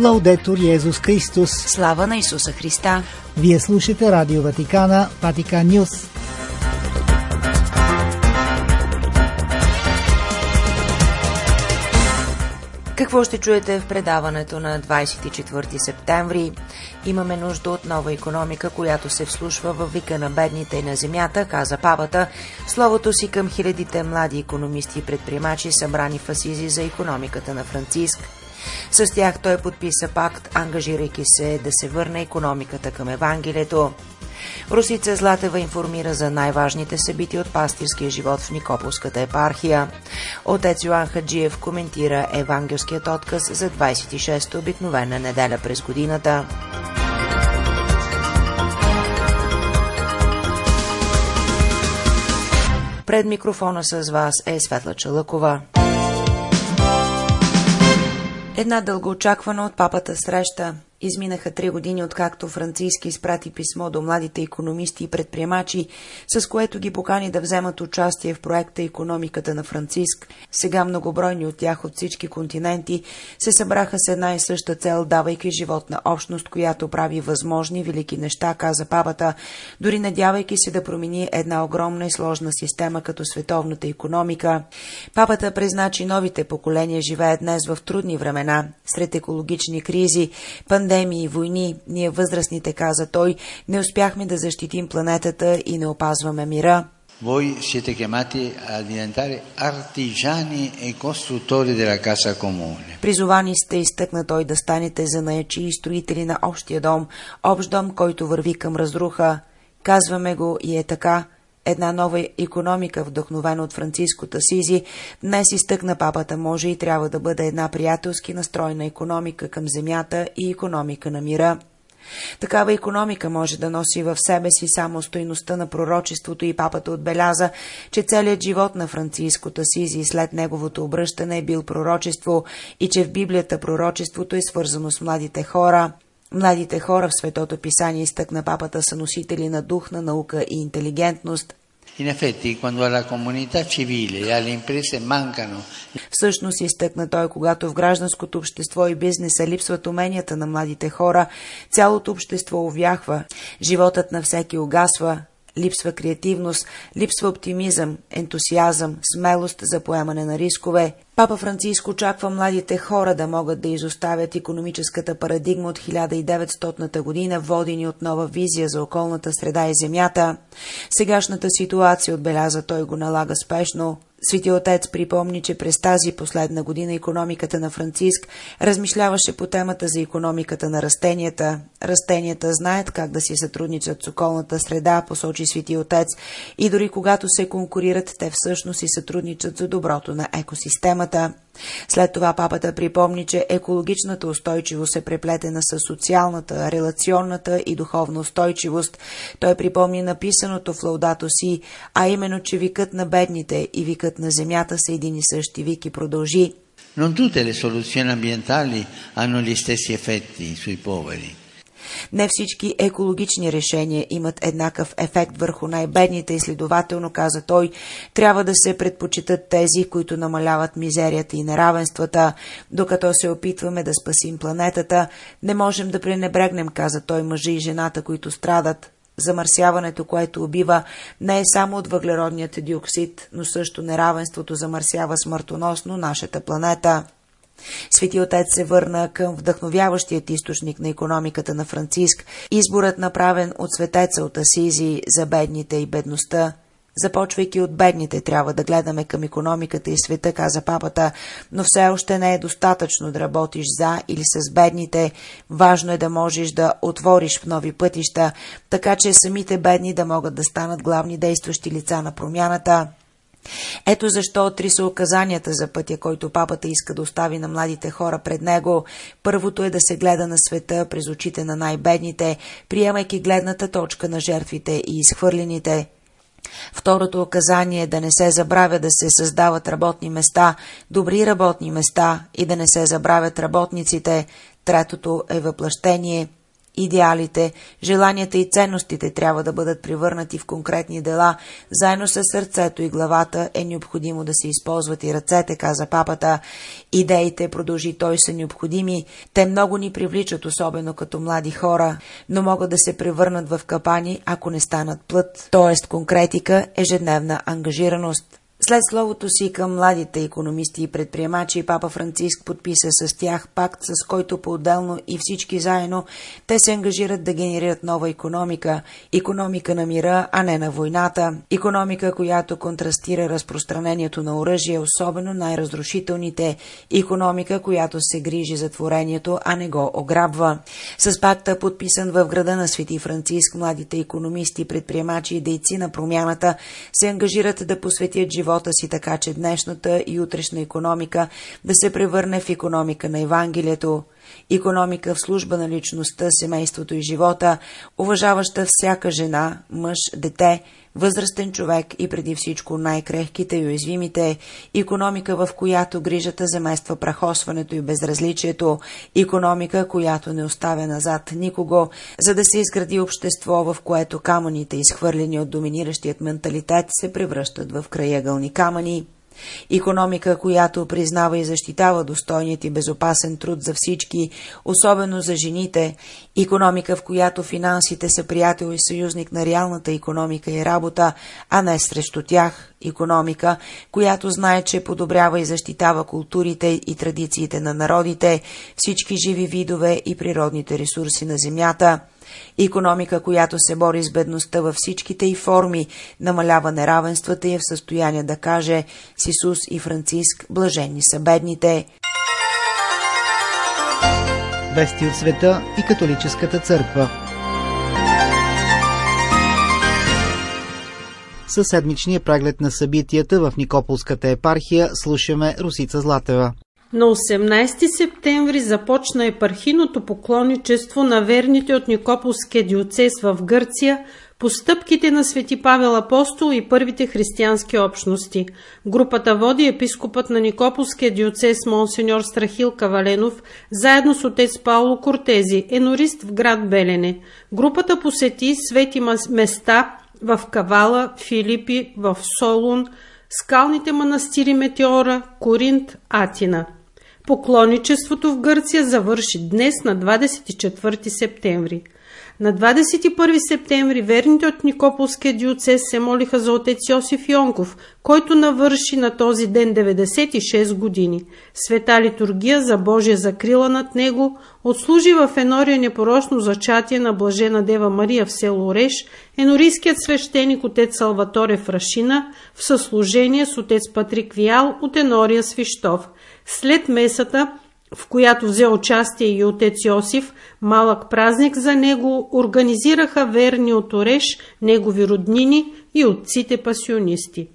Лаудетор Йезус Христос. Слава на Исуса Христа. Вие слушате Радио Ватикана, Ватикан Нюс. Какво ще чуете в предаването на 24 септември? Имаме нужда от нова економика, която се вслушва в вика на бедните и на земята, каза папата, словото си към хилядите млади економисти и предприемачи, събрани в Асизи за економиката на Франциск. С тях той подписа пакт, ангажирайки се да се върне економиката към Евангелието. Русица Златева информира за най-важните събития от пастирския живот в Никополската епархия. Отец Йоан Хаджиев коментира евангелският отказ за 26-та обикновена неделя през годината. Пред микрофона с вас е Светла Чалъкова. Една дългоочаквана от папата среща Изминаха три години, откакто Франциски изпрати писмо до младите економисти и предприемачи, с което ги покани да вземат участие в проекта Економиката на Франциск. Сега многобройни от тях от всички континенти се събраха с една и съща цел, давайки живот на общност, която прави възможни велики неща, каза папата, дори надявайки се да промени една огромна и сложна система като световната економика. Папата призна, че новите поколения живеят днес в трудни времена, сред екологични кризи, пандемия, пандемии, войни, ние възрастните, каза той, не успяхме да защитим планетата и не опазваме мира. Voi siete chiamati a diventare artigiani e costruttori della casa comune. Призовани сте, изтъкна той, да станете занаячи и строители на общия дом, общ дом, който върви към разруха. Казваме го и е така – Една нова економика, вдъхновена от Франциското Сизи, днес изтъкна папата може и трябва да бъде една приятелски настроена економика към земята и економика на мира. Такава економика може да носи в себе си само стойността на пророчеството и папата отбеляза, че целият живот на Франциското Сизи след неговото обръщане е бил пророчество и че в Библията пророчеството е свързано с младите хора. Младите хора в Светото Писание изтъкна папата са носители на дух, на наука и интелигентност. E Всъщност изтъкна той, когато в гражданското общество и бизнеса липсват уменията на младите хора, цялото общество увяхва, животът на всеки угасва, липсва креативност, липсва оптимизъм, ентусиазъм, смелост за поемане на рискове. Папа Франциск очаква младите хора да могат да изоставят економическата парадигма от 1900 година, водени от нова визия за околната среда и земята. Сегашната ситуация, отбеляза той, го налага спешно. Свети отец припомни, че през тази последна година економиката на Франциск размишляваше по темата за економиката на растенията. Растенията знаят как да си сътрудничат с околната среда, посочи Свети отец, и дори когато се конкурират, те всъщност си сътрудничат за доброто на екосистемата. След това папата припомни, че екологичната устойчивост е преплетена с социалната, релационната и духовна устойчивост. Той припомни написаното в лаудато си, а именно, че викът на бедните и викът на земята са един и същи вик и продължи. Non tutte le soluzioni ambientali hanno gli stessi effetti sui poveri. Не всички екологични решения имат еднакъв ефект върху най-бедните и следователно, каза той, трябва да се предпочитат тези, които намаляват мизерията и неравенствата. Докато се опитваме да спасим планетата, не можем да пренебрегнем, каза той, мъжа и жената, които страдат. Замърсяването, което убива, не е само от въглеродният диоксид, но също неравенството замърсява смъртоносно нашата планета. Свети отец се върна към вдъхновяващият източник на економиката на Франциск, изборът направен от светеца от Асизи за бедните и бедността. Започвайки от бедните, трябва да гледаме към економиката и света, каза папата, но все още не е достатъчно да работиш за или с бедните. Важно е да можеш да отвориш в нови пътища, така че самите бедни да могат да станат главни действащи лица на промяната. Ето защо три са указанията за пътя, който папата иска да остави на младите хора пред него. Първото е да се гледа на света през очите на най-бедните, приемайки гледната точка на жертвите и изхвърлените. Второто указание е да не се забравя да се създават работни места, добри работни места и да не се забравят работниците. Третото е въплъщение – Идеалите, желанията и ценностите трябва да бъдат превърнати в конкретни дела, заедно с сърцето и главата е необходимо да се използват и ръцете, каза папата. Идеите, продължи той, са необходими. Те много ни привличат, особено като млади хора, но могат да се превърнат в капани, ако не станат плът, т.е. конкретика, ежедневна ангажираност. След словото си към младите економисти и предприемачи, папа Франциск подписа с тях пакт, с който по-отделно и всички заедно те се ангажират да генерират нова економика, економика на мира, а не на войната, економика, която контрастира разпространението на оръжие, особено най-разрушителните, економика, която се грижи за творението, а не го ограбва. С пакта, подписан в града на Свети Франциск, младите економисти, предприемачи и дейци на промяната се ангажират да посветят живота живота си така, че днешната и утрешна економика да се превърне в економика на Евангелието, економика в служба на личността, семейството и живота, уважаваща всяка жена, мъж, дете, възрастен човек и преди всичко най-крехките и уязвимите, економика, в която грижата замества прахосването и безразличието, економика, която не оставя назад никого, за да се изгради общество, в което камъните, изхвърлени от доминиращият менталитет, се превръщат в краягълни камъни. Економика, която признава и защитава достойният и безопасен труд за всички, особено за жените. Економика, в която финансите са приятел и съюзник на реалната економика и работа, а не срещу тях. Економика, която знае, че подобрява и защитава културите и традициите на народите, всички живи видове и природните ресурси на земята – Економика, която се бори с бедността във всичките й форми, намалява неравенствата и е в състояние да каже с Исус и Франциск, блажени са бедните. Вести от света и католическата църква. Със седмичния преглед на събитията в Никополската епархия слушаме Русица Златева. На 18 септември започна епархийното поклонничество на верните от Никополския диоцес в Гърция по стъпките на Свети Павел Апостол и първите християнски общности. Групата води епископът на Никополския диоцес Монсеньор Страхил Каваленов, заедно с отец Пауло Кортези, енорист в град Белене. Групата посети свети места в Кавала, Филипи, в Солун, скалните манастири Метеора, Коринт, Атина. Поклонничеството в Гърция завърши днес на 24 септември. На 21 септември верните от Никополския диоцес се молиха за отец Йосиф Йонков, който навърши на този ден 96 години. Света литургия за Божия закрила над него отслужи в Енория непорочно зачатие на Блажена Дева Мария в село Ореш, енорийският свещеник отец Салваторе Фрашина в съслужение с отец Патрик Виал от Енория Свищов – след месата, в която взе участие и отец Йосиф, малък празник за него организираха верни от Ореш, негови роднини и отците пасионисти.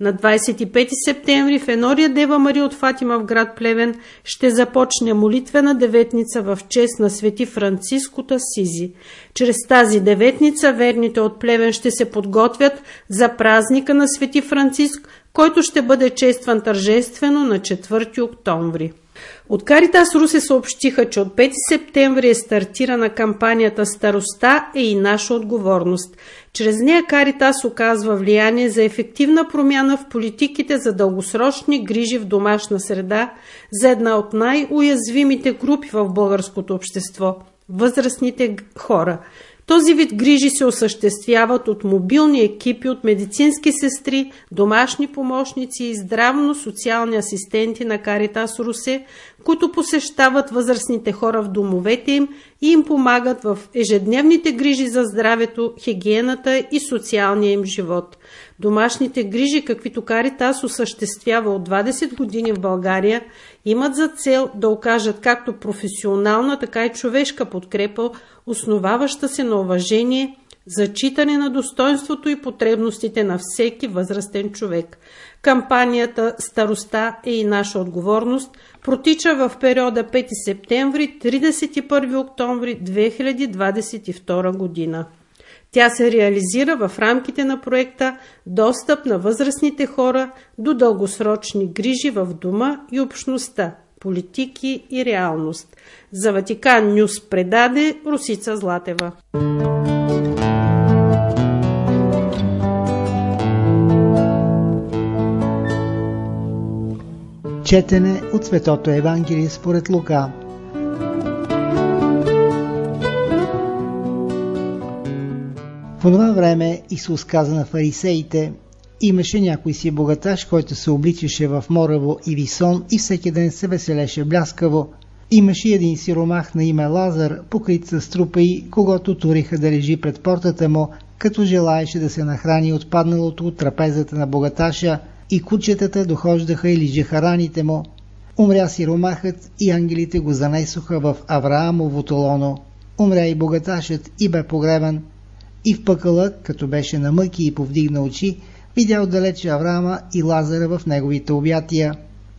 На 25 септември в Енория Дева Мария от Фатима в град Плевен ще започне молитвена деветница в чест на свети Францискота Сизи. Чрез тази деветница верните от Плевен ще се подготвят за празника на свети Франциск, който ще бъде честван тържествено на 4 октомври. От Каритас Русе съобщиха, че от 5 септември е стартирана кампанията Староста е и наша отговорност. Чрез нея Каритас оказва влияние за ефективна промяна в политиките за дългосрочни грижи в домашна среда за една от най-уязвимите групи в българското общество – възрастните хора – този вид грижи се осъществяват от мобилни екипи от медицински сестри, домашни помощници и здравно-социални асистенти на Каритас Русе, които посещават възрастните хора в домовете им и им помагат в ежедневните грижи за здравето, хигиената и социалния им живот. Домашните грижи, каквито Каритас осъществява от 20 години в България, имат за цел да окажат както професионална, така и човешка подкрепа, основаваща се на уважение, зачитане на достоинството и потребностите на всеки възрастен човек. Кампанията Староста е и наша отговорност протича в периода 5 септември 31 октомври 2022 година. Тя се реализира в рамките на проекта Достъп на възрастните хора до дългосрочни грижи в дома и общността политики и реалност. За Ватикан Нюс предаде Русица Златева. Четене от Светото Евангелие според Лука. В това време Исус каза на фарисеите, имаше някой си богаташ, който се обличаше в мораво и висон и всеки ден се веселеше бляскаво. Имаше един сиромах на име Лазар, покрит с трупа и когато туриха да лежи пред портата му, като желаеше да се нахрани отпадналото от трапезата на богаташа – и кучетата дохождаха и лижеха раните му. Умря сиромахът и ангелите го занесоха в Авраамовото лоно. Умря и богаташът и бе погребан. И в пъкъла, като беше на мъки и повдигна очи, видя отдалече Авраама и Лазара в неговите обятия.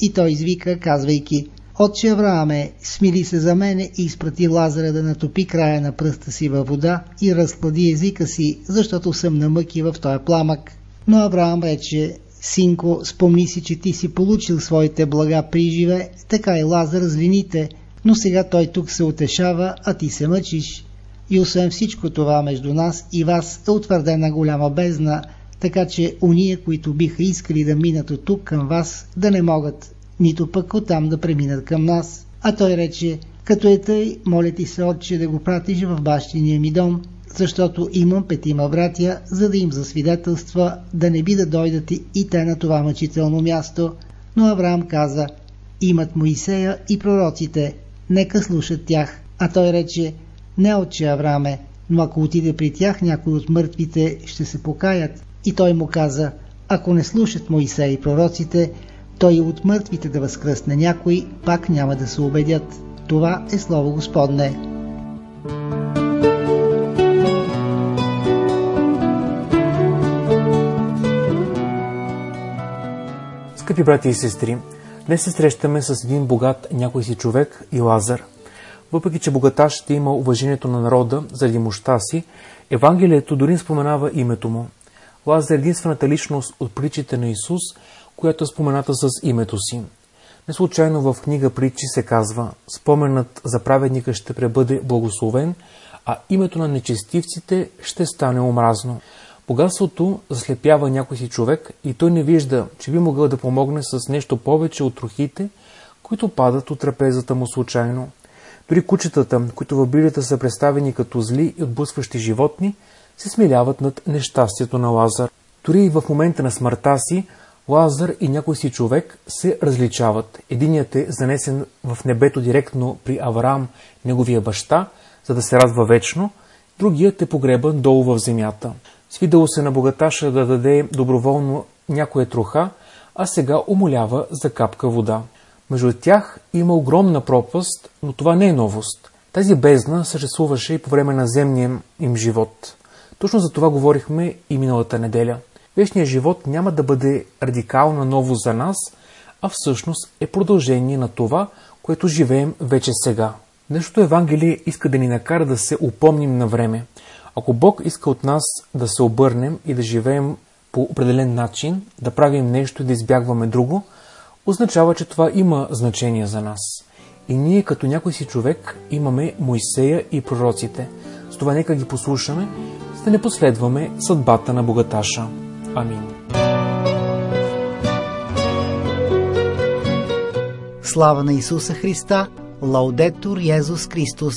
И той извика, казвайки, Отче Аврааме, смили се за мене и изпрати Лазара да натопи края на пръста си във вода и разклади езика си, защото съм на мъки в този пламък. Но Авраам рече, Синко, спомни си, че ти си получил своите блага при живе, така и Лазар злините, но сега той тук се утешава, а ти се мъчиш. И освен всичко това между нас и вас е утвърдена голяма бездна, така че уния, които биха искали да минат от тук към вас, да не могат, нито пък оттам да преминат към нас. А той рече, като е тъй, моля ти се, отче, да го пратиш в бащиния ми дом, защото имам петима братя, за да им засвидетелства да не би да дойдат и те на това мъчително място. Но Авраам каза, имат Моисея и пророците, нека слушат тях. А той рече, не отче Авраме, но ако отиде при тях някой от мъртвите, ще се покаят. И той му каза, ако не слушат Моисея и пророците, той и от мъртвите да възкръсне някой, пак няма да се убедят. Това е Слово Господне. Скъпи брати и сестри, днес се срещаме с един богат някой си човек и Лазар. Въпреки, че богаташ ще има уважението на народа заради мощта си, Евангелието дори споменава името му. Лазар е единствената личност от притчите на Исус, която е спомената с името си. Не случайно в книга Притчи се казва Споменът за праведника ще пребъде благословен, а името на нечестивците ще стане омразно. Богатството заслепява някой си човек и той не вижда, че би могъл да помогне с нещо повече от трохите, които падат от трапезата му случайно. Дори кучетата, които в Библията са представени като зли и отблъскващи животни, се смиляват над нещастието на Лазар. Дори и в момента на смъртта си, Лазар и някой си човек се различават. Единият е занесен в небето директно при Авраам, неговия баща, за да се радва вечно, другият е погребан долу в земята. Свидало се на богаташа да даде доброволно някоя троха, а сега умолява за капка вода. Между тях има огромна пропаст, но това не е новост. Тази бездна съществуваше и по време на земния им живот. Точно за това говорихме и миналата неделя. Вечният живот няма да бъде радикално ново за нас, а всъщност е продължение на това, което живеем вече сега. Днешното Евангелие иска да ни накара да се упомним на време. Ако Бог иска от нас да се обърнем и да живеем по определен начин, да правим нещо и да избягваме друго, означава, че това има значение за нас. И ние като някой си човек имаме Моисея и пророците. С това нека ги послушаме, за да не последваме съдбата на богаташа. Амин. Слава на Исуса Христа! Лаудетур Йезус Христос!